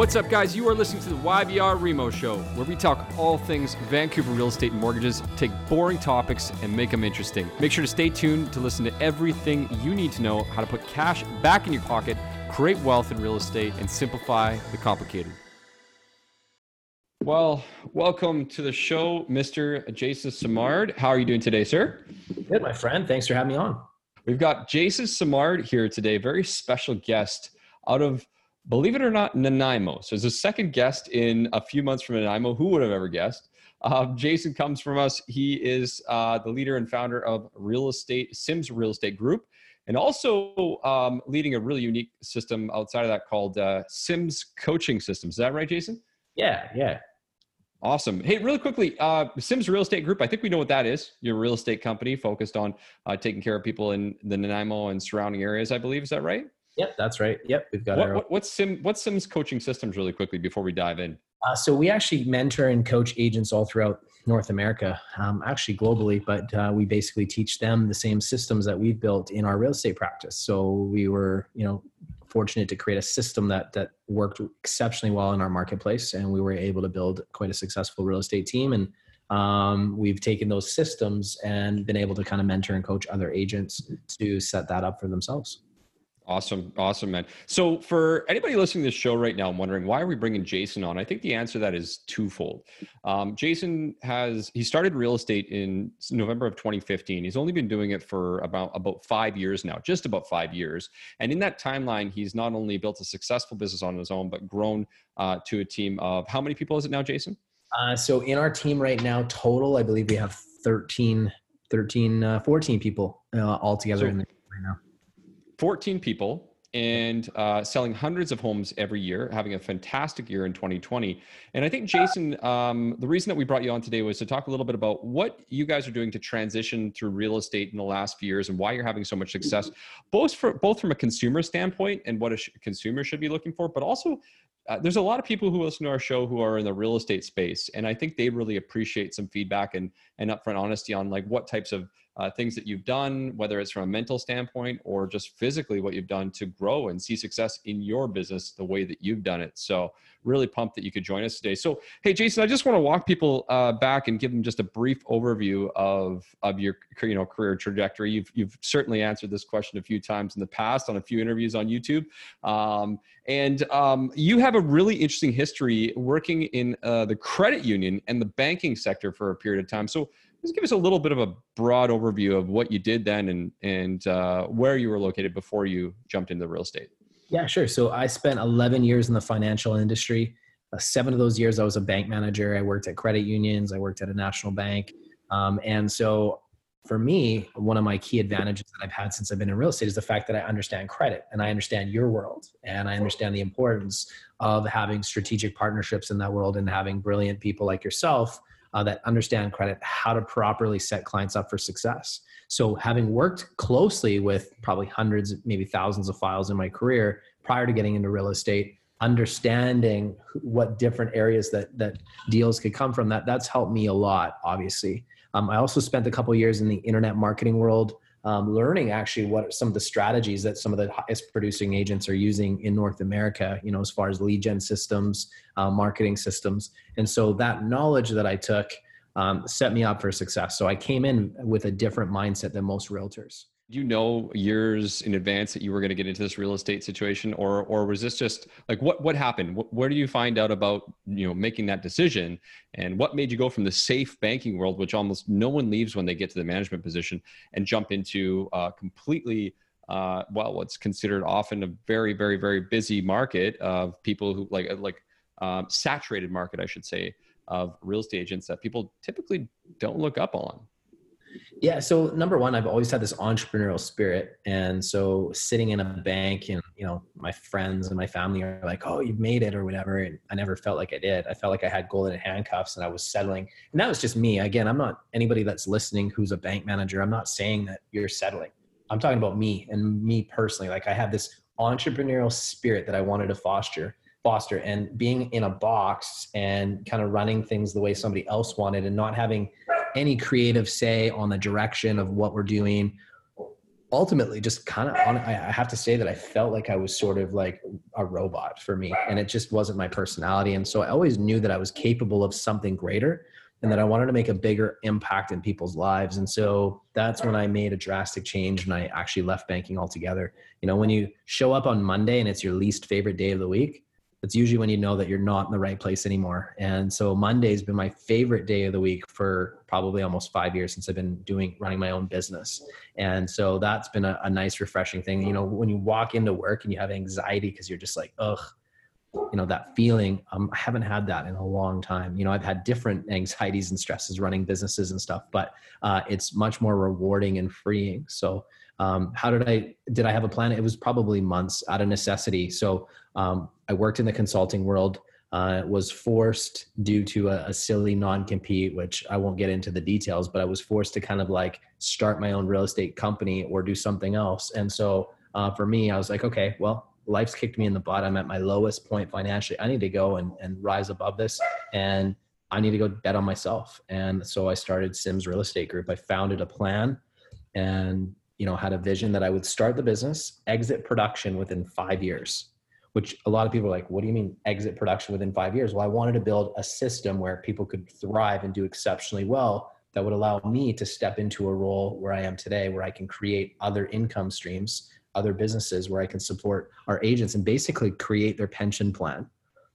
What's up, guys? You are listening to the YVR Remo Show, where we talk all things Vancouver real estate and mortgages, take boring topics and make them interesting. Make sure to stay tuned to listen to everything you need to know how to put cash back in your pocket, create wealth in real estate, and simplify the complicated. Well, welcome to the show, Mr. Jason Simard. How are you doing today, sir? Good, my friend. Thanks for having me on. We've got Jason Simard here today, very special guest out of believe it or not, Nanaimo. So, as a second guest in a few months from Nanaimo, who would have ever guessed? Uh, Jason comes from us. He is uh, the leader and founder of Real Estate Sims Real Estate Group, and also um, leading a really unique system outside of that called uh, Sims Coaching Systems. Is that right, Jason? Yeah, yeah. Awesome. Hey, really quickly, uh, Sims Real Estate Group. I think we know what that is. Your real estate company focused on uh, taking care of people in the Nanaimo and surrounding areas. I believe. Is that right? Yep, that's right. Yep, we've got what, our. What, what's Sim? What's Sims coaching systems? Really quickly before we dive in. Uh, so we actually mentor and coach agents all throughout North America, um, actually globally, but uh, we basically teach them the same systems that we've built in our real estate practice. So we were, you know, fortunate to create a system that that worked exceptionally well in our marketplace, and we were able to build quite a successful real estate team. And um, we've taken those systems and been able to kind of mentor and coach other agents to set that up for themselves. Awesome. Awesome, man. So, for anybody listening to this show right now, I'm wondering why are we bringing Jason on? I think the answer to that is twofold. Um, Jason has, he started real estate in November of 2015. He's only been doing it for about, about five years now, just about five years. And in that timeline, he's not only built a successful business on his own, but grown uh, to a team of how many people is it now, Jason? Uh, so, in our team right now, total, I believe we have 13, 13 uh, 14 people uh, all together so, in the right now. 14 people and uh, selling hundreds of homes every year, having a fantastic year in 2020. And I think, Jason, um, the reason that we brought you on today was to talk a little bit about what you guys are doing to transition through real estate in the last few years and why you're having so much success, both, for, both from a consumer standpoint and what a sh- consumer should be looking for, but also uh, there's a lot of people who listen to our show who are in the real estate space, and I think they really appreciate some feedback and and upfront honesty on like what types of uh, things that you've done, whether it's from a mental standpoint or just physically what you've done to grow and see success in your business the way that you've done it. So, really pumped that you could join us today. So, hey, Jason, I just want to walk people uh, back and give them just a brief overview of of your you know career trajectory. You've you've certainly answered this question a few times in the past on a few interviews on YouTube, um, and um, you have a really interesting history working in uh, the credit union and the banking sector for a period of time. So just give us a little bit of a broad overview of what you did then and and uh, where you were located before you jumped into real estate. Yeah, sure. So I spent 11 years in the financial industry. Uh, seven of those years, I was a bank manager. I worked at credit unions. I worked at a national bank. Um, and so for me, one of my key advantages that I've had since I've been in real estate is the fact that I understand credit and I understand your world and I understand the importance of having strategic partnerships in that world and having brilliant people like yourself uh, that understand credit, how to properly set clients up for success. So, having worked closely with probably hundreds, maybe thousands of files in my career prior to getting into real estate, understanding what different areas that that deals could come from, that that's helped me a lot. Obviously, um, I also spent a couple years in the internet marketing world um, learning actually what some of the strategies that some of the highest producing agents are using in North America, you know, as far as lead gen systems, uh, marketing systems. And so that knowledge that I took um, set me up for success. So I came in with a different mindset than most realtors you know years in advance that you were going to get into this real estate situation? Or or was this just like what what happened? What, where do you find out about you know making that decision? And what made you go from the safe banking world which almost no one leaves when they get to the management position and jump into uh, completely uh, well what's considered often a very very very busy market of people who like like um, saturated market i should say of real estate agents that people typically don't look up on yeah. So number one, I've always had this entrepreneurial spirit. And so sitting in a bank and, you know, my friends and my family are like, oh, you've made it or whatever. And I never felt like I did. I felt like I had golden handcuffs and I was settling. And that was just me. Again, I'm not anybody that's listening who's a bank manager. I'm not saying that you're settling. I'm talking about me and me personally. Like I have this entrepreneurial spirit that I wanted to foster foster and being in a box and kind of running things the way somebody else wanted and not having any creative say on the direction of what we're doing. Ultimately just kind of I have to say that I felt like I was sort of like a robot for me and it just wasn't my personality. And so I always knew that I was capable of something greater and that I wanted to make a bigger impact in people's lives. And so that's when I made a drastic change and I actually left banking altogether. You know when you show up on Monday and it's your least favorite day of the week that's usually when you know that you're not in the right place anymore. And so Monday's been my favorite day of the week for probably almost five years since I've been doing running my own business. And so that's been a, a nice, refreshing thing. You know, when you walk into work and you have anxiety because you're just like, ugh, you know, that feeling. Um, I haven't had that in a long time. You know, I've had different anxieties and stresses running businesses and stuff, but uh, it's much more rewarding and freeing. So um, how did I did I have a plan? It was probably months out of necessity. So um, I worked in the consulting world. Uh, was forced due to a, a silly non-compete, which I won't get into the details, but I was forced to kind of like start my own real estate company or do something else. And so uh, for me, I was like, okay, well, life's kicked me in the butt. I'm at my lowest point financially. I need to go and, and rise above this. And I need to go bet on myself. And so I started Sims Real Estate Group. I founded a plan and you know had a vision that i would start the business exit production within five years which a lot of people are like what do you mean exit production within five years well i wanted to build a system where people could thrive and do exceptionally well that would allow me to step into a role where i am today where i can create other income streams other businesses where i can support our agents and basically create their pension plan.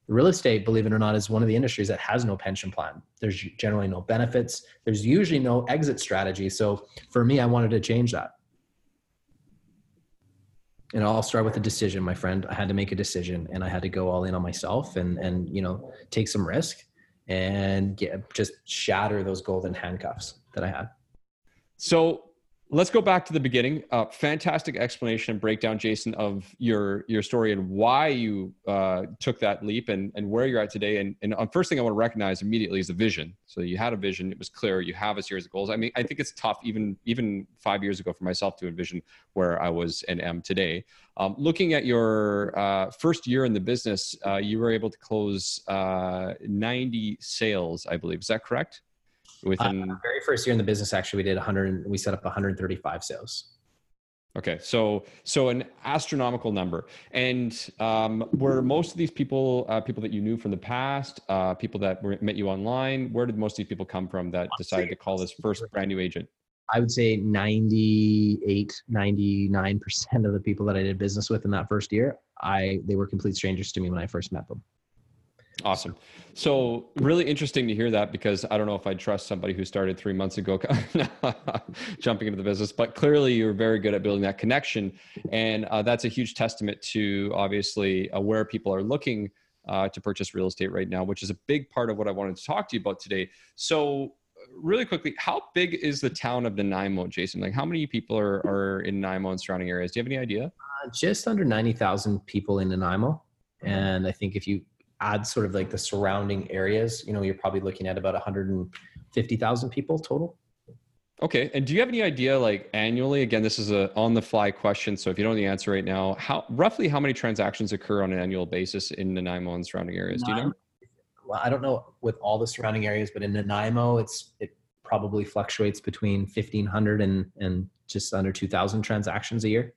Real estate believe it or not is one of the industries that has no pension plan. There's generally no benefits. There's usually no exit strategy. So for me i wanted to change that. And I'll start with a decision, my friend. I had to make a decision, and I had to go all in on myself, and and you know take some risk, and get just shatter those golden handcuffs that I had. So let's go back to the beginning. Uh, fantastic explanation and breakdown, Jason, of your your story and why you uh, took that leap and and where you're at today. And and uh, first thing I want to recognize immediately is the vision. So you had a vision; it was clear. You have a series of goals. I mean, I think it's tough even even five years ago for myself to envision where I was and am today. Um, looking at your uh, first year in the business, uh, you were able to close uh, 90 sales, I believe. Is that correct? Within uh, very first year in the business actually we did 100 we set up 135 sales. Okay so so an astronomical number. And um, were most of these people uh, people that you knew from the past uh, people that were, met you online where did most of these people come from that decided to call this first brand new agent? I would say 98 99% of the people that i did business with in that first year i they were complete strangers to me when i first met them Awesome. So really interesting to hear that because I don't know if I'd trust somebody who started three months ago jumping into the business, but clearly you're very good at building that connection. And uh, that's a huge testament to obviously uh, where people are looking uh, to purchase real estate right now, which is a big part of what I wanted to talk to you about today. So really quickly, how big is the town of Nanaimo, Jason? Like how many people are, are in Nanaimo and surrounding areas? Do you have any idea? Uh, just under 90,000 people in Nanaimo. And I think if you add sort of like the surrounding areas, you know, you're probably looking at about 150,000 people total. Okay. And do you have any idea, like annually? Again, this is a on the fly question. So if you don't know the answer right now, how roughly how many transactions occur on an annual basis in Nanaimo and surrounding areas? Do you know? Well, I don't know with all the surrounding areas, but in Nanaimo, oh, it's it probably fluctuates between 1,500 and and just under 2,000 transactions a year.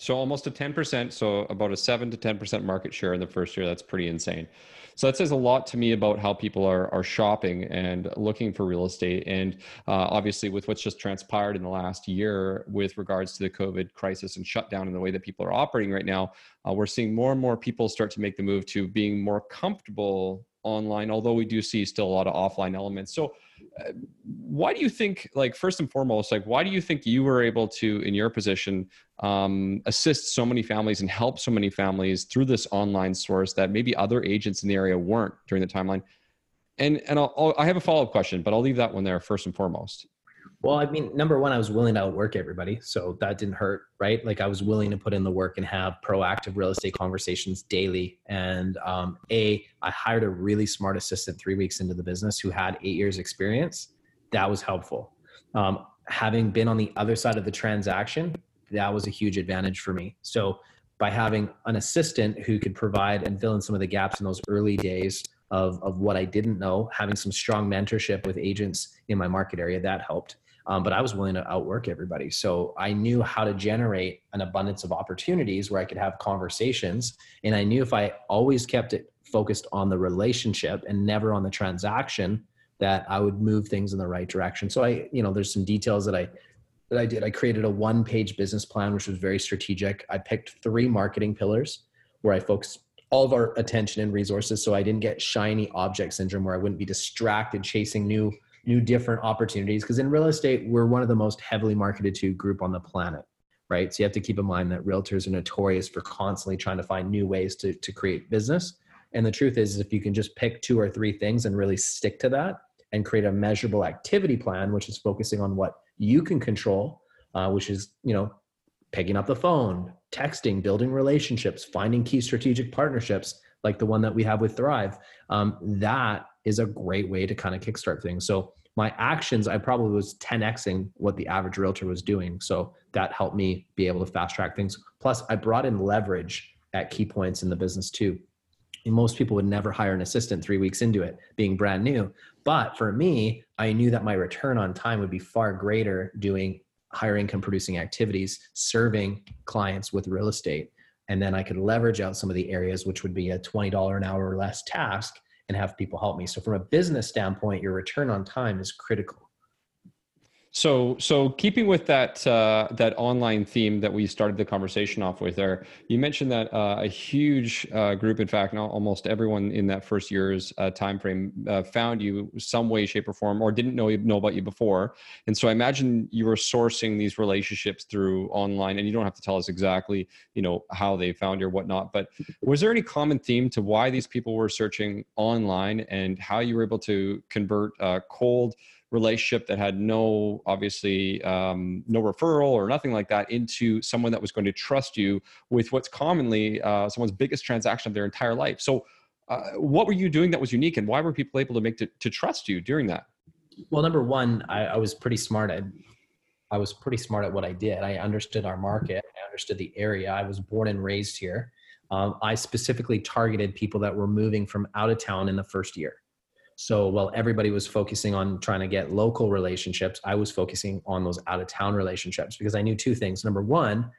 So almost a 10%, so about a 7 to 10% market share in the first year. That's pretty insane. So that says a lot to me about how people are, are shopping and looking for real estate. And uh, obviously, with what's just transpired in the last year with regards to the COVID crisis and shutdown and the way that people are operating right now, uh, we're seeing more and more people start to make the move to being more comfortable online, although we do see still a lot of offline elements. So why do you think like first and foremost like why do you think you were able to in your position um, assist so many families and help so many families through this online source that maybe other agents in the area weren't during the timeline and and I'll, I'll i have a follow-up question but i'll leave that one there first and foremost well, I mean, number one, I was willing to outwork everybody. So that didn't hurt, right? Like I was willing to put in the work and have proactive real estate conversations daily. And um, A, I hired a really smart assistant three weeks into the business who had eight years experience. That was helpful. Um, having been on the other side of the transaction, that was a huge advantage for me. So by having an assistant who could provide and fill in some of the gaps in those early days of, of what I didn't know, having some strong mentorship with agents in my market area, that helped um, but I was willing to outwork everybody. So I knew how to generate an abundance of opportunities where I could have conversations. And I knew if I always kept it focused on the relationship and never on the transaction, that I would move things in the right direction. So I, you know, there's some details that I that I did. I created a one-page business plan, which was very strategic. I picked three marketing pillars where I focused all of our attention and resources so I didn't get shiny object syndrome where I wouldn't be distracted chasing new new different opportunities because in real estate we're one of the most heavily marketed to group on the planet right? So you have to keep in mind that realtors are notorious for constantly trying to find new ways to, to create business. And the truth is if you can just pick two or three things and really stick to that and create a measurable activity plan which is focusing on what you can control uh, which is you know picking up the phone texting building relationships finding key strategic partnerships like the one that we have with thrive um, that is a great way to kind of kickstart things. So my actions, I probably was 10xing what the average realtor was doing. So that helped me be able to fast track things. Plus, I brought in leverage at key points in the business too. And most people would never hire an assistant three weeks into it, being brand new. But for me, I knew that my return on time would be far greater doing higher income producing activities, serving clients with real estate. And then I could leverage out some of the areas, which would be a $20 an hour or less task and have people help me. So from a business standpoint, your return on time is critical. So, so keeping with that uh, that online theme that we started the conversation off with, there, you mentioned that uh, a huge uh, group, in fact, almost everyone in that first year's uh, time frame uh, found you some way, shape, or form, or didn't know know about you before. And so, I imagine you were sourcing these relationships through online, and you don't have to tell us exactly, you know, how they found you or whatnot. But was there any common theme to why these people were searching online, and how you were able to convert uh, cold relationship that had no obviously um, no referral or nothing like that into someone that was going to trust you with what's commonly uh, someone's biggest transaction of their entire life. So uh, what were you doing that was unique and why were people able to make to, to trust you during that? Well number one I, I was pretty smart at i was pretty smart at what i did. I understood our market. I understood the area. I was born and raised here. Um, i specifically targeted people that were moving from out of town in the first year so while everybody was focusing on trying to get local relationships, I was focusing on those out of town relationships because I knew two things. Number one,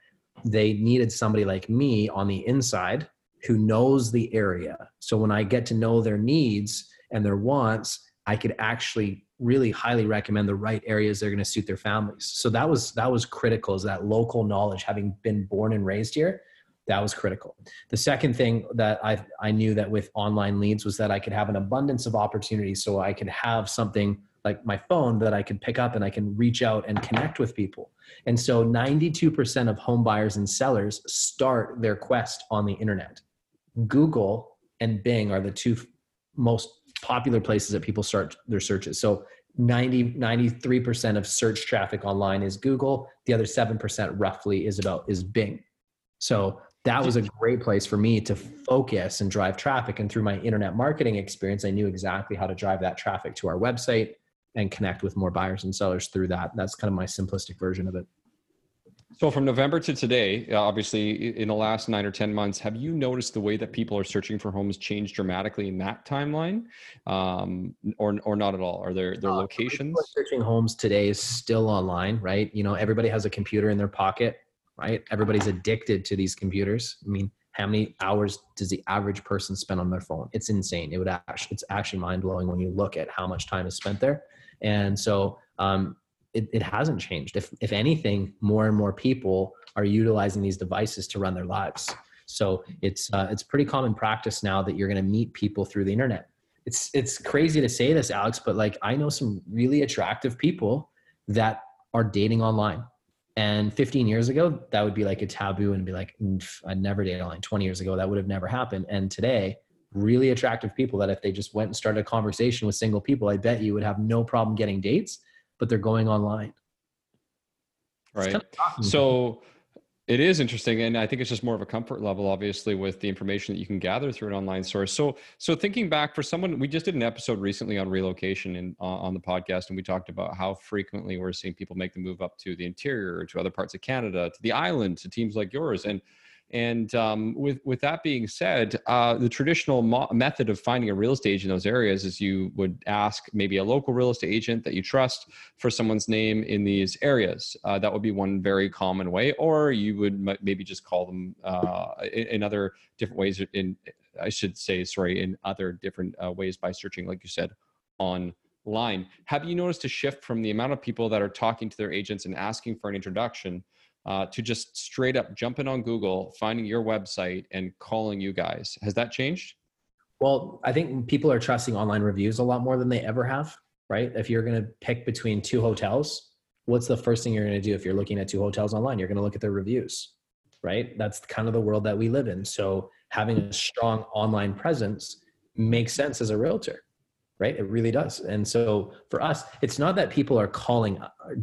they needed somebody like me on the inside who knows the area. So when I get to know their needs and their wants, I could actually really highly recommend the right areas they're going to suit their families. So that was that was critical is that local knowledge having been born and raised here that was critical. The second thing that I, I knew that with online leads was that I could have an abundance of opportunities. So I could have something like my phone that I can pick up and I can reach out and connect with people. And so 92% of home buyers and sellers start their quest on the internet. Google and Bing are the two most popular places that people start their searches. So 90 93% of search traffic online is Google. The other 7% roughly is about is Bing. So that was a great place for me to focus and drive traffic. And through my internet marketing experience, I knew exactly how to drive that traffic to our website and connect with more buyers and sellers through that. That's kind of my simplistic version of it. So, from November to today, uh, obviously, in the last nine or 10 months, have you noticed the way that people are searching for homes change dramatically in that timeline um, or, or not at all? Are there, their uh, locations? Searching homes today is still online, right? You know, everybody has a computer in their pocket right? Everybody's addicted to these computers. I mean, how many hours does the average person spend on their phone? It's insane. It would actually, it's actually mind blowing when you look at how much time is spent there. And so um, it, it hasn't changed. If, if anything, more and more people are utilizing these devices to run their lives. So it's, uh, it's pretty common practice now that you're going to meet people through the internet. It's, it's crazy to say this, Alex, but like I know some really attractive people that are dating online and 15 years ago, that would be like a taboo and be like, mm, I'd never date online. 20 years ago, that would have never happened. And today, really attractive people that if they just went and started a conversation with single people, I bet you would have no problem getting dates, but they're going online. Right. Kind of so it is interesting, and I think it's just more of a comfort level, obviously, with the information that you can gather through an online source. So, so thinking back for someone, we just did an episode recently on relocation in, uh, on the podcast, and we talked about how frequently we're seeing people make the move up to the interior, to other parts of Canada, to the island, to teams like yours, and And um, with with that being said, uh, the traditional mo- method of finding a real estate agent in those areas is you would ask maybe a local real estate agent that you trust for someone's name in these areas. Uh, that would be one very common way, or you would m- maybe just call them uh, in, other different ways. In I should say, sorry, in other different uh, ways by searching, like you said, online. Have you noticed a shift from the amount of people that are talking to their agents and asking for an introduction? Uh, to just straight up jumping on Google, finding your website, and calling you guys. Has that changed? Well, I think people are trusting online reviews a lot more than they ever have, right? If you're going to pick between two hotels, what's the first thing you're going to do if you're looking at two hotels online? You're going to look at their reviews, right? That's kind of the world that we live in. So having a strong online presence makes sense as a realtor right? It really does. And so for us, it's not that people are calling,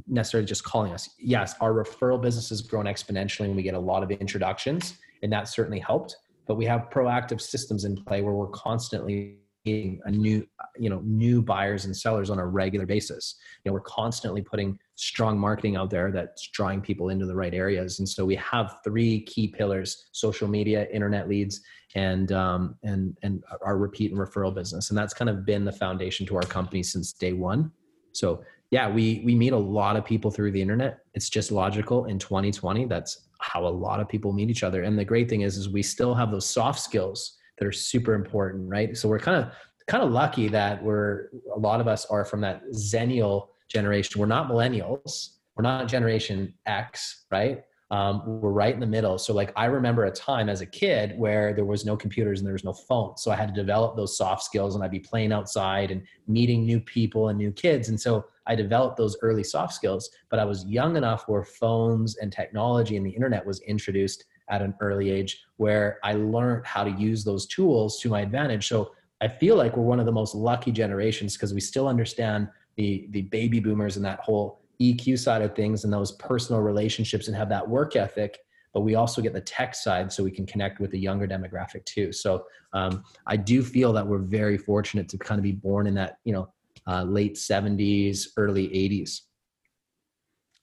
necessarily just calling us. Yes, our referral business has grown exponentially and we get a lot of introductions, and that certainly helped. But we have proactive systems in play where we're constantly getting a new, you know, new buyers and sellers on a regular basis. You know, we're constantly putting strong marketing out there that's drawing people into the right areas. And so we have three key pillars: social media, internet leads, and um, and and our repeat and referral business, and that's kind of been the foundation to our company since day one. So yeah, we we meet a lot of people through the internet. It's just logical in 2020. That's how a lot of people meet each other. And the great thing is, is we still have those soft skills that are super important, right? So we're kind of kind of lucky that we're a lot of us are from that Xennial generation. We're not millennials. We're not Generation X, right? um, we're right in the middle. So like I remember a time as a kid where there was no computers and there was no phones. So I had to develop those soft skills and I'd be playing outside and meeting new people and new kids. And so I developed those early soft skills, but I was young enough where phones and technology and the internet was introduced at an early age where I learned how to use those tools to my advantage. So I feel like we're one of the most lucky generations because we still understand the the baby boomers and that whole EQ side of things and those personal relationships and have that work ethic, but we also get the tech side so we can connect with the younger demographic too. So um, I do feel that we're very fortunate to kind of be born in that, you know, uh, late 70s, early 80s.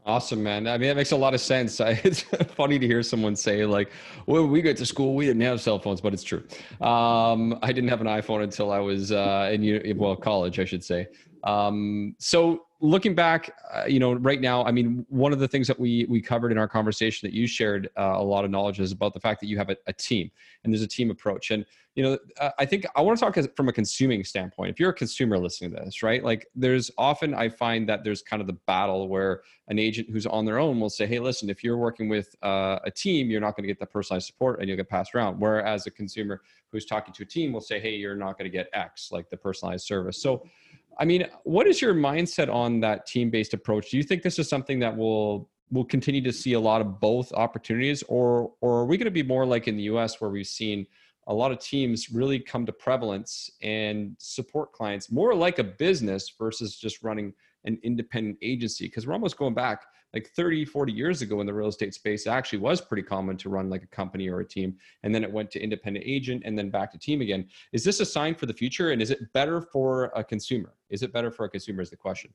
Awesome, man. I mean, that makes a lot of sense. It's funny to hear someone say, like, well, we got to school, we didn't have cell phones, but it's true. Um, I didn't have an iPhone until I was uh, in, well, college, I should say. Um, so looking back, uh, you know, right now, I mean, one of the things that we we covered in our conversation that you shared uh, a lot of knowledge is about the fact that you have a, a team and there's a team approach. And you know, uh, I think I want to talk as, from a consuming standpoint. If you're a consumer listening to this, right? Like, there's often I find that there's kind of the battle where an agent who's on their own will say, "Hey, listen, if you're working with uh, a team, you're not going to get the personalized support and you'll get passed around." Whereas a consumer who's talking to a team will say, "Hey, you're not going to get X, like the personalized service." So I mean, what is your mindset on that team-based approach? Do you think this is something that will will continue to see a lot of both opportunities, or or are we going to be more like in the U.S. where we've seen a lot of teams really come to prevalence and support clients more like a business versus just running an independent agency? Because we're almost going back like 30 40 years ago in the real estate space it actually was pretty common to run like a company or a team and then it went to independent agent and then back to team again. Is this a sign for the future and is it better for a consumer? Is it better for a consumer is the question.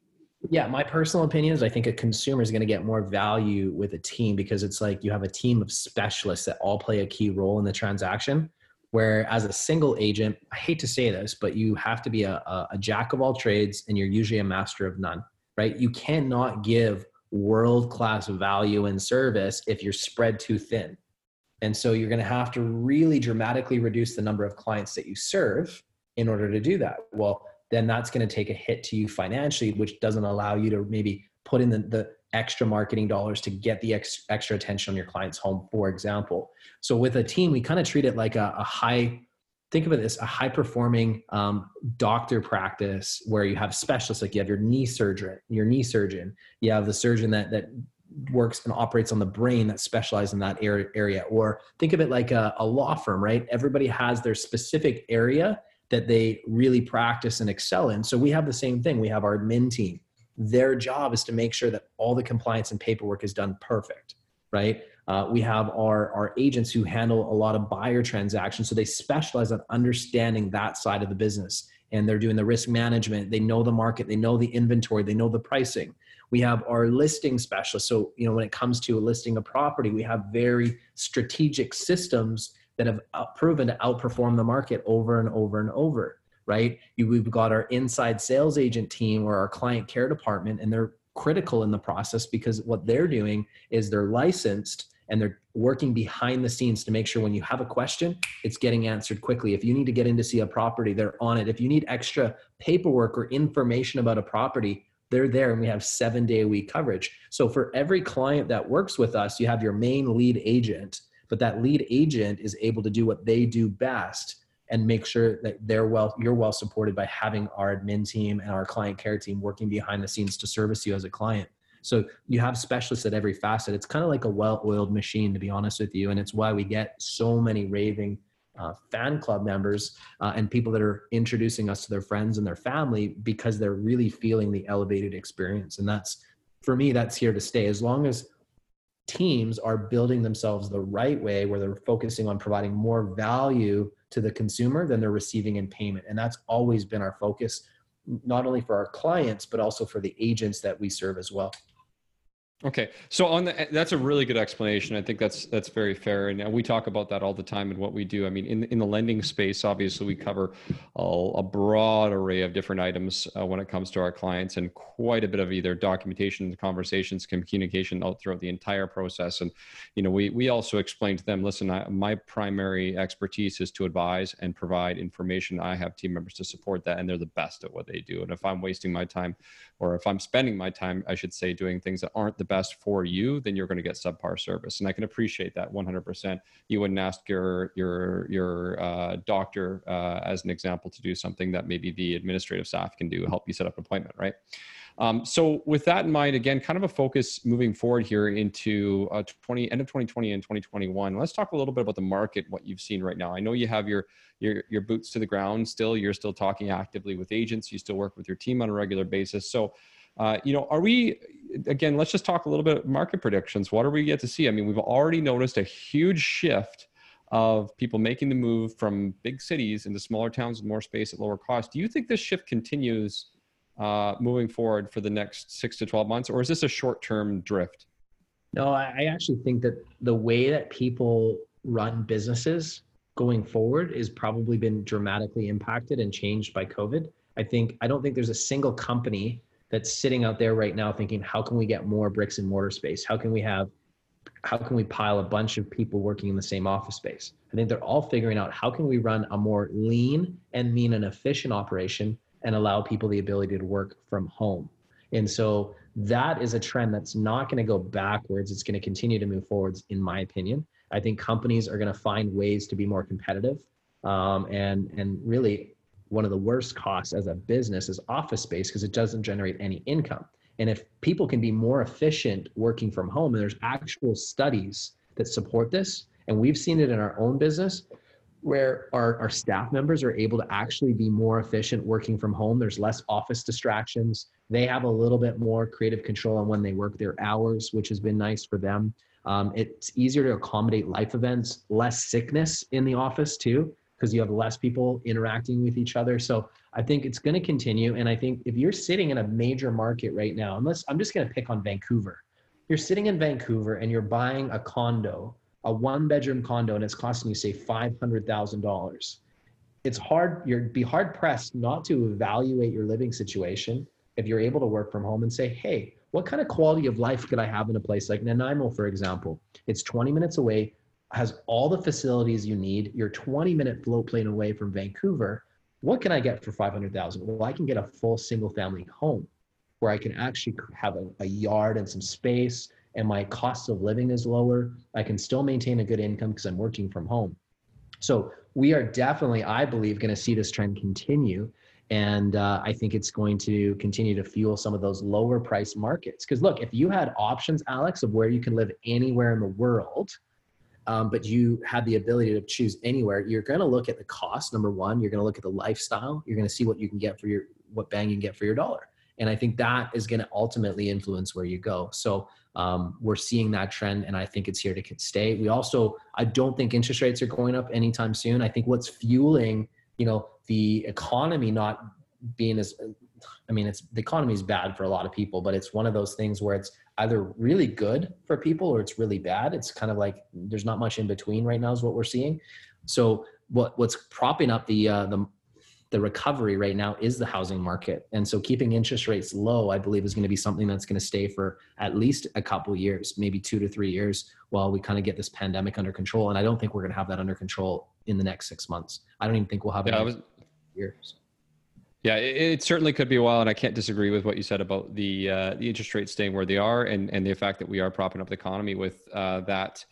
Yeah my personal opinion is i think a consumer is going to get more value with a team because it's like you have a team of specialists that all play a key role in the transaction where as a single agent i hate to say this but you have to be a, a, a jack of all trades and you're usually a master of none right? You cannot give world class value and service if you're spread too thin. And so you're going to have to really dramatically reduce the number of clients that you serve in order to do that. Well, then that's going to take a hit to you financially, which doesn't allow you to maybe put in the, the extra marketing dollars to get the ex, extra attention on your client's home, for example. So with a team, we kind of treat it like a, a high think it as a high performing um, doctor practice where you have specialists like you have your knee surgeon your knee surgeon. You have the surgeon that that works and operates on the brain that specializes in that area. Or think of it like a, a law firm right? Everybody has their specific area that they really practice and excel in. So we have the same thing. We have our admin team. Their job is to make sure that all the compliance and paperwork is done perfect right uh, we have our, our agents who handle a lot of buyer transactions. So they specialize on understanding that side of the business. And they're doing the risk management. They know the market, they know the inventory, they know the pricing. We have our listing specialists. So, you know, when it comes to listing a property, we have very strategic systems that have uh, proven to outperform the market over and over and over, right? We've got our inside sales agent team or our client care department, and they're critical in the process because what they're doing is they're licensed and they're working behind the scenes to make sure when you have a question, it's getting answered quickly. If you need to get in to see a property, they're on it. If you need extra paperwork or information about a property, they're there and we have seven day a week coverage. So for every client that works with us, you have your main lead agent, but that lead agent is able to do what they do best and make sure that they're well you're well supported by having our admin team and our client care team working behind the scenes to service you as a client so you have specialists at every facet. It's kind of like a well-oiled machine, to be honest with you, and it's why we get so many raving uh, fan club members uh, and people that are introducing us to their friends and their family because they're really feeling the elevated experience. And that's for me, that's here to stay. As long as teams are building themselves the right way, where they're focusing on providing more value to the consumer than they're receiving in payment, and that's always been our focus, not only for our clients but also for the agents that we serve as well. Okay, so on the that's a really good explanation. I think that's that's very fair, and we talk about that all the time in what we do. I mean, in in the lending space, obviously, we cover a, a broad array of different items uh, when it comes to our clients, and quite a bit of either documentation, conversations, communication all throughout the entire process. And you know, we we also explain to them, listen, I, my primary expertise is to advise and provide information. I have team members to support that, and they're the best at what they do. And if I'm wasting my time, or if I'm spending my time, I should say, doing things that aren't the best for you, then you're going to get subpar service. And I can appreciate that 100%. You wouldn't ask your your your uh, doctor, uh, as an example, to do something that maybe the administrative staff can do, help you set up an appointment, right? Um, so with that in mind, again, kind of a focus moving forward here into uh, 20 end of 2020 and 2021. Let's talk a little bit about the market, what you've seen right now. I know you have your your your boots to the ground still. You're still talking actively with agents. You still work with your team on a regular basis. So uh, you know, are we again? Let's just talk a little bit market predictions. What are we yet to see? I mean, we've already noticed a huge shift of people making the move from big cities into smaller towns with more space at lower cost. Do you think this shift continues uh, moving forward for the next six to twelve months, or is this a short-term drift? No, I actually think that the way that people run businesses going forward is probably been dramatically impacted and changed by COVID. I think I don't think there's a single company that's sitting out there right now thinking, how can we get more bricks and mortar space? How can we have, how can we pile a bunch of people working in the same office space? I think they're all figuring out how can we run a more lean and mean and efficient operation and allow people the ability to work from home. And so that is a trend that's not going to go backwards. It's going to continue to move forwards, in my opinion. I think companies are going to find ways to be more competitive um, and and really one of the worst costs as a business is office space because it doesn't generate any income. And if people can be more efficient working from home, and there's actual studies that support this, and we've seen it in our own business where our, our staff members are able to actually be more efficient working from home. There's less office distractions. They have a little bit more creative control on when they work their hours, which has been nice for them. Um, it's easier to accommodate life events, less sickness in the office too because you have less people interacting with each other. So I think it's going to continue. And I think if you're sitting in a major market right now, unless I'm just going to pick on Vancouver, you're sitting in Vancouver and you're buying a condo, a one bedroom condo, and it's costing you, say, $500,000. It's hard, you'd be hard pressed not to evaluate your living situation if you're able to work from home and say, hey, what kind of quality of life could I have in a place like Nanaimo, for example? It's 20 minutes away has all the facilities you need. You're 20 minute float plane away from Vancouver. What can I get for 500,000? Well, I can get a full single family home where I can actually have a, a yard and some space and my cost of living is lower. I can still maintain a good income because I'm working from home. So we are definitely, I believe, going to see this trend continue. And uh, I think it's going to continue to fuel some of those lower price markets. Because look, if you had options, Alex, of where you can live anywhere in the world, um, but you have the ability to choose anywhere, you're going to look at the cost. Number one, you're going to look at the lifestyle. You're going to see what you can get for your what bang you can get for your dollar. And I think that is going to ultimately influence where you go. So um, we're seeing that trend, and I think it's here to stay. We also, I don't think interest rates are going up anytime soon. I think what's fueling, you know, the economy not being as I mean, it's the economy is bad for a lot of people, but it's one of those things where it's either really good for people or it's really bad. It's kind of like there's not much in between right now, is what we're seeing. So what what's propping up the uh, the the recovery right now is the housing market, and so keeping interest rates low, I believe, is going to be something that's going to stay for at least a couple years, maybe two to three years, while we kind of get this pandemic under control. And I don't think we're going to have that under control in the next six months. I don't even think we'll have it yeah, was, years. Yeah, it, it, certainly could be a while, and I can't disagree with what you said about the uh, the interest rates staying where they are, and and the fact that we are propping up the economy with uh, that.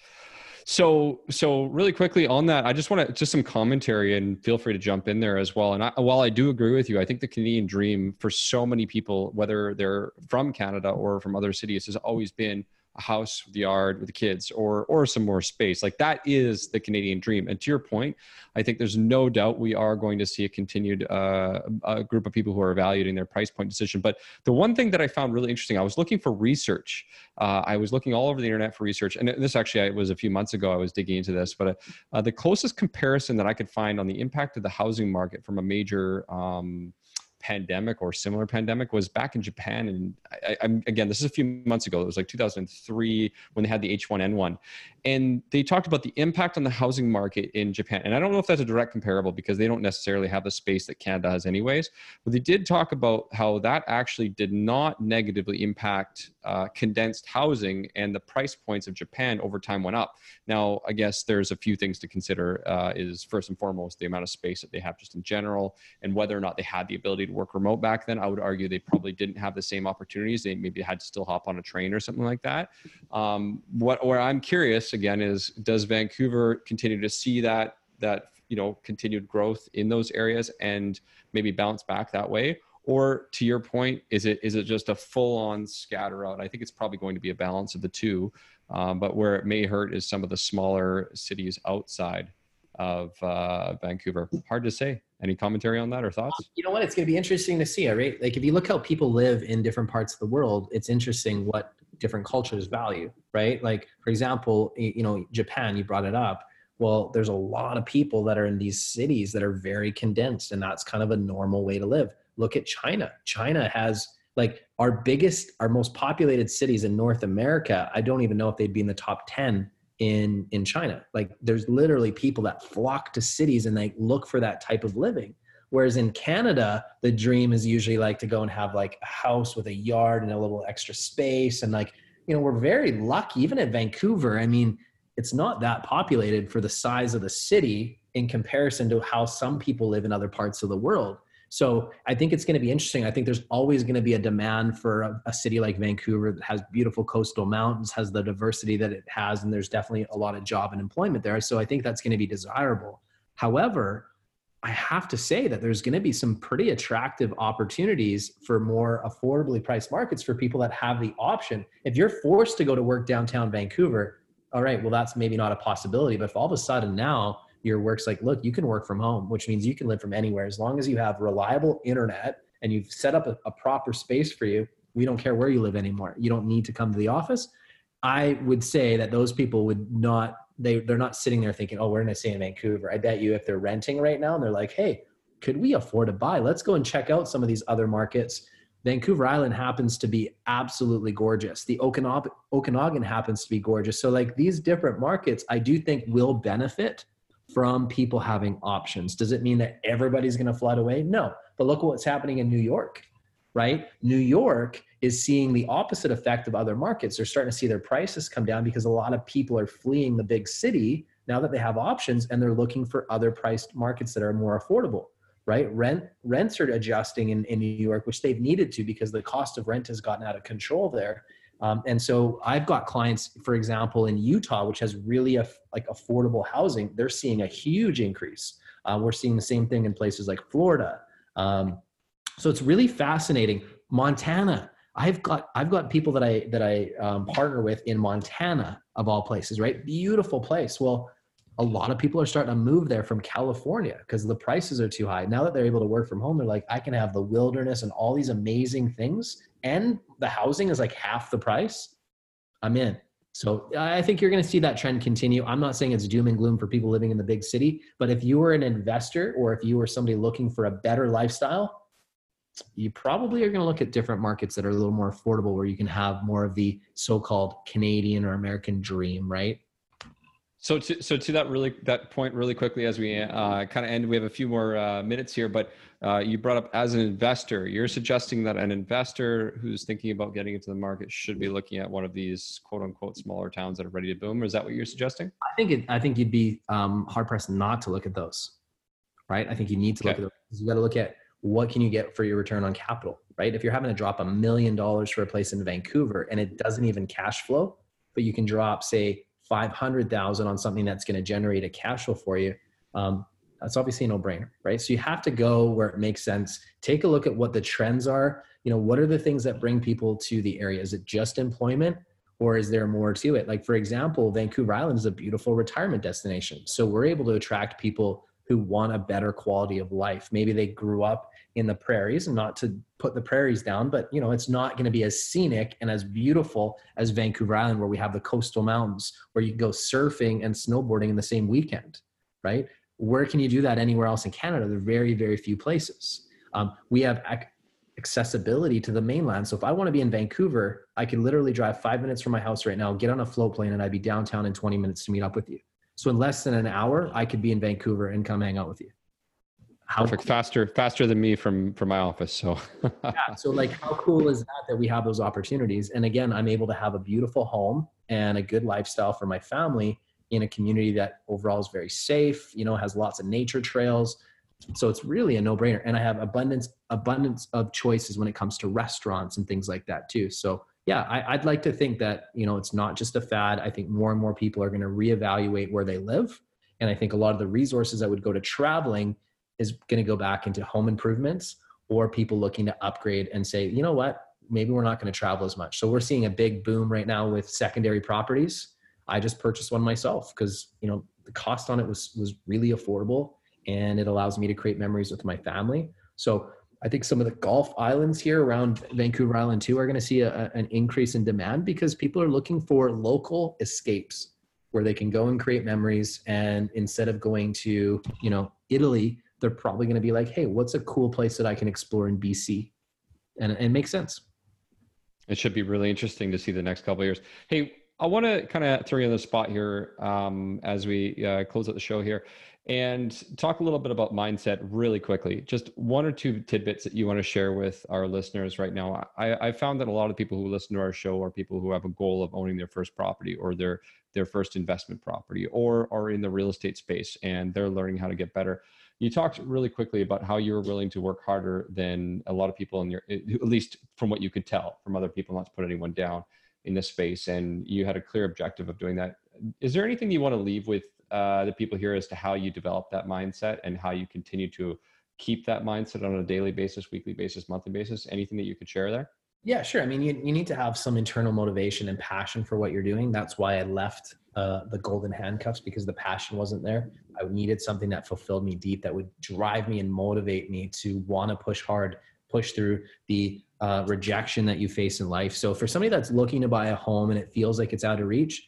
So, so really quickly on that, I just want to just some commentary, and feel free to jump in there as well. And I, while I do agree with you, I think the Canadian dream for so many people, whether they're from Canada or from other cities, has always been a house with the yard with the kids or or some more space. Like that is the canadian dream. And to your point i think there's no doubt we are going to see a continued uh, a group of people who are evaluating their price point decision. But the one thing that i found really interesting i was looking for research. Uh, i was looking all over the internet for research. And this actually was a few months ago i was digging into this. But uh, the closest comparison that i could find on the impact of the housing market from a major um, pandemic or similar pandemic was back in Japan. And I, am again, this is a few months ago. It was like 2003 when they had the H1N1, and they talked about the impact on the housing market in Japan. And I don't know if that's a direct comparable because they don't necessarily have the space that Canada has, anyways. But they did talk about how that actually did not negatively impact uh, condensed housing and the price points of Japan over time went up. Now, I guess there's a few things to consider. Uh, is first and foremost the amount of space that they have just in general, and whether or not they had the ability to work remote back then. I would argue they probably didn't have the same opportunities. They maybe had to still hop on a train or something like that. Um, what where I'm curious again is does Vancouver continue to see that that you know continued growth in those areas and maybe bounce back that way or to your point is it is it just a full on scatter out? I think it's probably going to be a balance of the two um, but where it may hurt is some of the smaller cities outside of uh, vancouver. Hard to say. Any commentary on that or thoughts? You know what? It's going to be interesting to see right? Like if you look how people live in different parts of the world it's interesting what different cultures value right? Like for example you know japan you brought it up. Well there's a lot of people that are in these cities that are very condensed and that's kind of a normal way to live look at china. China has like our biggest our most populated cities in north america i don't even know if they'd be in the top 10 in in china. Like there's literally people that flock to cities and they look for that type of living. Whereas in canada the dream is usually like to go and have like a house with a yard and a little extra space and like you know we're very lucky. Even at vancouver i mean it's not that populated for the size of the city in comparison to how some people live in other parts of the world so I think it's going to be interesting. I think there's always going to be a demand for a, a, city like Vancouver that has beautiful coastal mountains, has the diversity that it has, and there's definitely a lot of job and employment there. So I think that's going to be desirable. However, I have to say that there's going to be some pretty attractive opportunities for more affordably priced markets for people that have the option. If you're forced to go to work downtown Vancouver, all right, well, that's maybe not a possibility. But if all of a sudden now your work's like, look, you can work from home, which means you can live from anywhere as long as you have reliable internet and you've set up a, a proper space for you. We don't care where you live anymore. You don't need to come to the office. I would say that those people would not they they're not sitting there thinking, oh, we're gonna stay in Vancouver. I bet you if they're renting right now and they're like, hey, could we afford to buy? Let's go and check out some of these other markets. Vancouver Island happens to be absolutely gorgeous. The Okanagan happens to be gorgeous. So like these different markets, I do think will benefit from people having options. Does it mean that everybody's going to flood away? No. But look what's happening in New York, right? New York is seeing the opposite effect of other markets. They're starting to see their prices come down because a lot of people are fleeing the big city now that they have options and they're looking for other priced markets that are more affordable right rent rents are adjusting in, in new york which they've needed to because the cost of rent has gotten out of control there um, and so I've got clients, for example, in Utah, which has really a, like affordable housing. They're seeing a huge increase. Uh, we're seeing the same thing in places like Florida. Um, so it's really fascinating. Montana. I've got I've got people that I that I um, partner with in Montana of all places, right? Beautiful place. Well, a lot of people are starting to move there from California because the prices are too high. Now that they're able to work from home, they're like, I can have the wilderness and all these amazing things and the housing is like half the price, I'm in. So I think you're going to see that trend continue. I'm not saying it's doom and gloom for people living in the big city, but if you were an investor or if you were somebody looking for a better lifestyle, you probably are going to look at different markets that are a little more affordable where you can have more of the so-called Canadian or American dream, right? So to, so to that really that point really quickly as we uh, kind of end, we have a few more uh, minutes here, but uh, you brought up as an investor, you're suggesting that an investor who's thinking about getting into the market should be looking at one of these quote unquote smaller towns that are ready to boom. Or is that what you're suggesting? I think it, I think you'd be um, hard pressed not to look at those, right? I think you need to okay. look at those. You got to look at what can you get for your return on capital, right? If you're having to drop a million dollars for a place in Vancouver and it doesn't even cash flow, but you can drop say 500,000 on something that's going to generate a cash flow for you, um, that's obviously a no-brainer, right? So you have to go where it makes sense. Take a look at what the trends are. You know, what are the things that bring people to the area? Is it just employment or is there more to it? Like for example, Vancouver Island is a beautiful retirement destination. So we're able to attract people who want a better quality of life. Maybe they grew up in the prairies and not to put the prairies down, but you know, it's not going to be as scenic and as beautiful as Vancouver Island where we have the coastal mountains where you can go surfing and snowboarding in the same weekend, right? Where can you do that anywhere else in Canada? There are very, very few places. Um, we have ac- accessibility to the mainland. So if I want to be in Vancouver, I can literally drive five minutes from my house right now, get on a float plane, and I'd be downtown in 20 minutes to meet up with you. So in less than an hour, I could be in Vancouver and come hang out with you. How Perfect. Cool. Faster, faster than me from from my office. So yeah. So like, how cool is that that we have those opportunities? And again, I'm able to have a beautiful home and a good lifestyle for my family in a community that overall is very safe. You know, has lots of nature trails. So it's really a no-brainer. And I have abundance abundance of choices when it comes to restaurants and things like that too. So yeah, I, would like to think that you know it's not just a fad. I think more and more people are going to reevaluate where they live, and I think a lot of the resources that would go to traveling is going to go back into home improvements or people looking to upgrade and say, you know what, maybe we're not going to travel as much. So we're seeing a big boom right now with secondary properties. I just purchased one myself because you know the cost on it was was really affordable, and it allows me to create memories with my family. So I think some of the Gulf islands here around Vancouver Island too are going to see a, an increase in demand because people are looking for local escapes where they can go and create memories. And instead of going to, you know, Italy, they're probably going to be like, hey, what's a cool place that I can explore in BC? And, it makes sense. It should be really interesting to see the next couple years. Hey, I want to kind of throw you on the spot here um, as we uh, close out the show here and talk a little bit about mindset really quickly. Just one or two tidbits that you want to share with our listeners right now. I, I found that a lot of people who listen to our show are people who have a goal of owning their first property or their their first investment property or are in the real estate space and they're learning how to get better. You talked really quickly about how you were willing to work harder than a lot of people in your, at least from what you could tell from other people, not to put anyone down in this space. And you had a clear objective of doing that. Is there anything you want to leave with uh, the people here as to how you develop that mindset and how you continue to keep that mindset on a daily basis, weekly basis, monthly basis? Anything that you could share there? Yeah, sure. I mean, you, you need to have some internal motivation and passion for what you're doing. That's why I left uh, the golden handcuffs because the passion wasn't there. I needed something that fulfilled me deep, that would drive me and motivate me to want to push hard, push through the uh, rejection that you face in life. So, for somebody that's looking to buy a home and it feels like it's out of reach,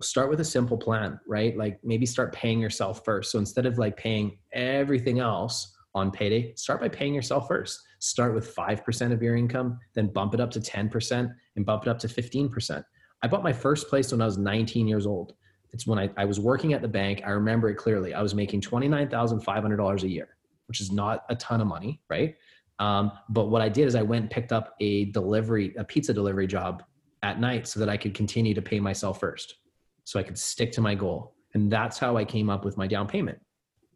start with a simple plan, right? Like maybe start paying yourself first. So instead of like paying everything else on payday, start by paying yourself first. Start with 5% of your income, then bump it up to 10% and bump it up to 15%. I bought my first place when I was 19 years old. It's when I, I was working at the bank. I remember it clearly. I was making $29,500 a year, which is not a ton of money, right? Um, but what I did is I went and picked up a delivery, a pizza delivery job at night so that I could continue to pay myself first so I could stick to my goal. And that's how I came up with my down payment.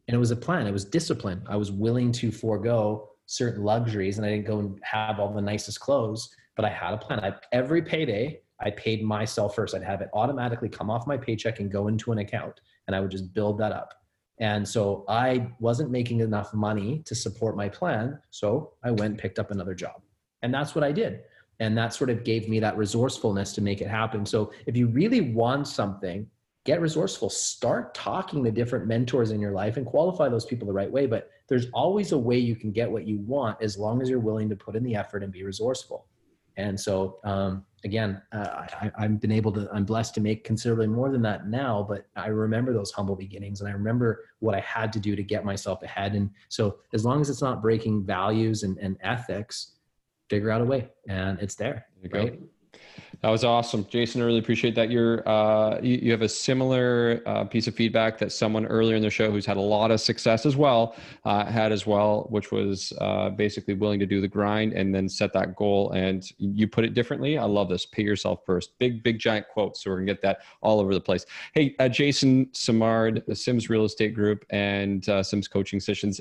And it was a plan, it was discipline. I was willing to forego certain luxuries and I didn't go and have all the nicest clothes, but I had a plan. I, every payday, I paid myself first. I'd have it automatically come off my paycheck and go into an account, and I would just build that up. And so I wasn't making enough money to support my plan. So I went picked up another job. And that's what I did and that sort of gave me that resourcefulness to make it happen so if you really want something get resourceful start talking to different mentors in your life and qualify those people the right way but there's always a way you can get what you want as long as you're willing to put in the effort and be resourceful and so um, again, uh, I, I've been able to, I'm blessed to make considerably more than that now, but I remember those humble beginnings and I remember what I had to do to get myself ahead. And so as long as it's not breaking values and, and ethics, figure out a way and it's there. there right? Go. That was awesome, Jason. I really appreciate that. You're uh, you, you have a similar uh, piece of feedback that someone earlier in the show who's had a lot of success as well uh, had as well, which was uh, basically willing to do the grind and then set that goal. And you put it differently. I love this. Pay yourself first. Big, big, giant quote. So we're gonna get that all over the place. Hey, uh, Jason Simard, the Sims Real Estate Group and uh, Sims Coaching Sessions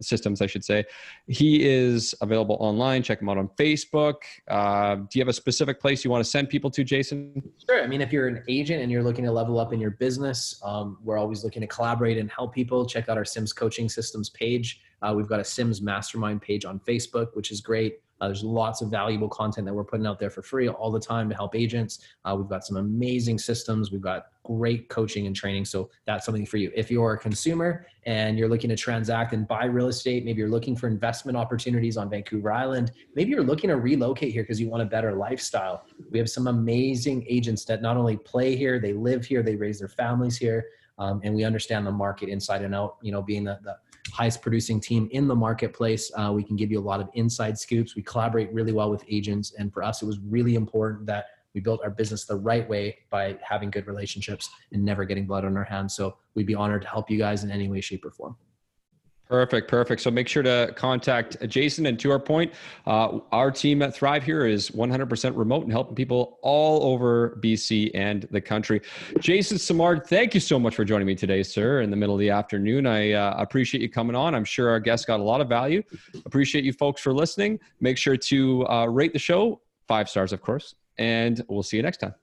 systems, I should say. He is available online. Check him out on Facebook. do you have a specific place you want? want to send people to, Jason? Sure. I mean, if you're an agent and you're looking to level up in your business, um, we're always looking to collaborate and help people. Check out our Sims Coaching Systems page. Uh, we've got a Sims Mastermind page on Facebook, which is great. Uh, there's lots of valuable content that we're putting out there for free all the time to help agents. Uh, we've got some amazing systems. We've got great coaching and training. So that's something for you. If you're a consumer and you're looking to transact and buy real estate, maybe you're looking for investment opportunities on Vancouver Island, maybe you're looking to relocate here because you want a better lifestyle. We have some amazing agents that not only play here, they live here, they raise their families here. Um, and we understand the market inside and out. You know, being the, the highest producing team in the marketplace, uh, we can give you a lot of inside scoops. We collaborate really well with agents, and for us, it was really important that we built our business the right way by having good relationships and never getting blood on our hands. So we'd be honored to help you guys in any way, shape, or form. Perfect, perfect. So make sure to contact Jason. And to our point, uh, our team at Thrive here is 100% remote and helping people all over BC and the country. Jason Simard, thank you so much for joining me today, sir, in the middle of the afternoon. I uh, appreciate you coming on. I'm sure our guests got a lot of value. Appreciate you folks for listening. Make sure to uh, rate the show, five stars, of course, and we'll see you next time.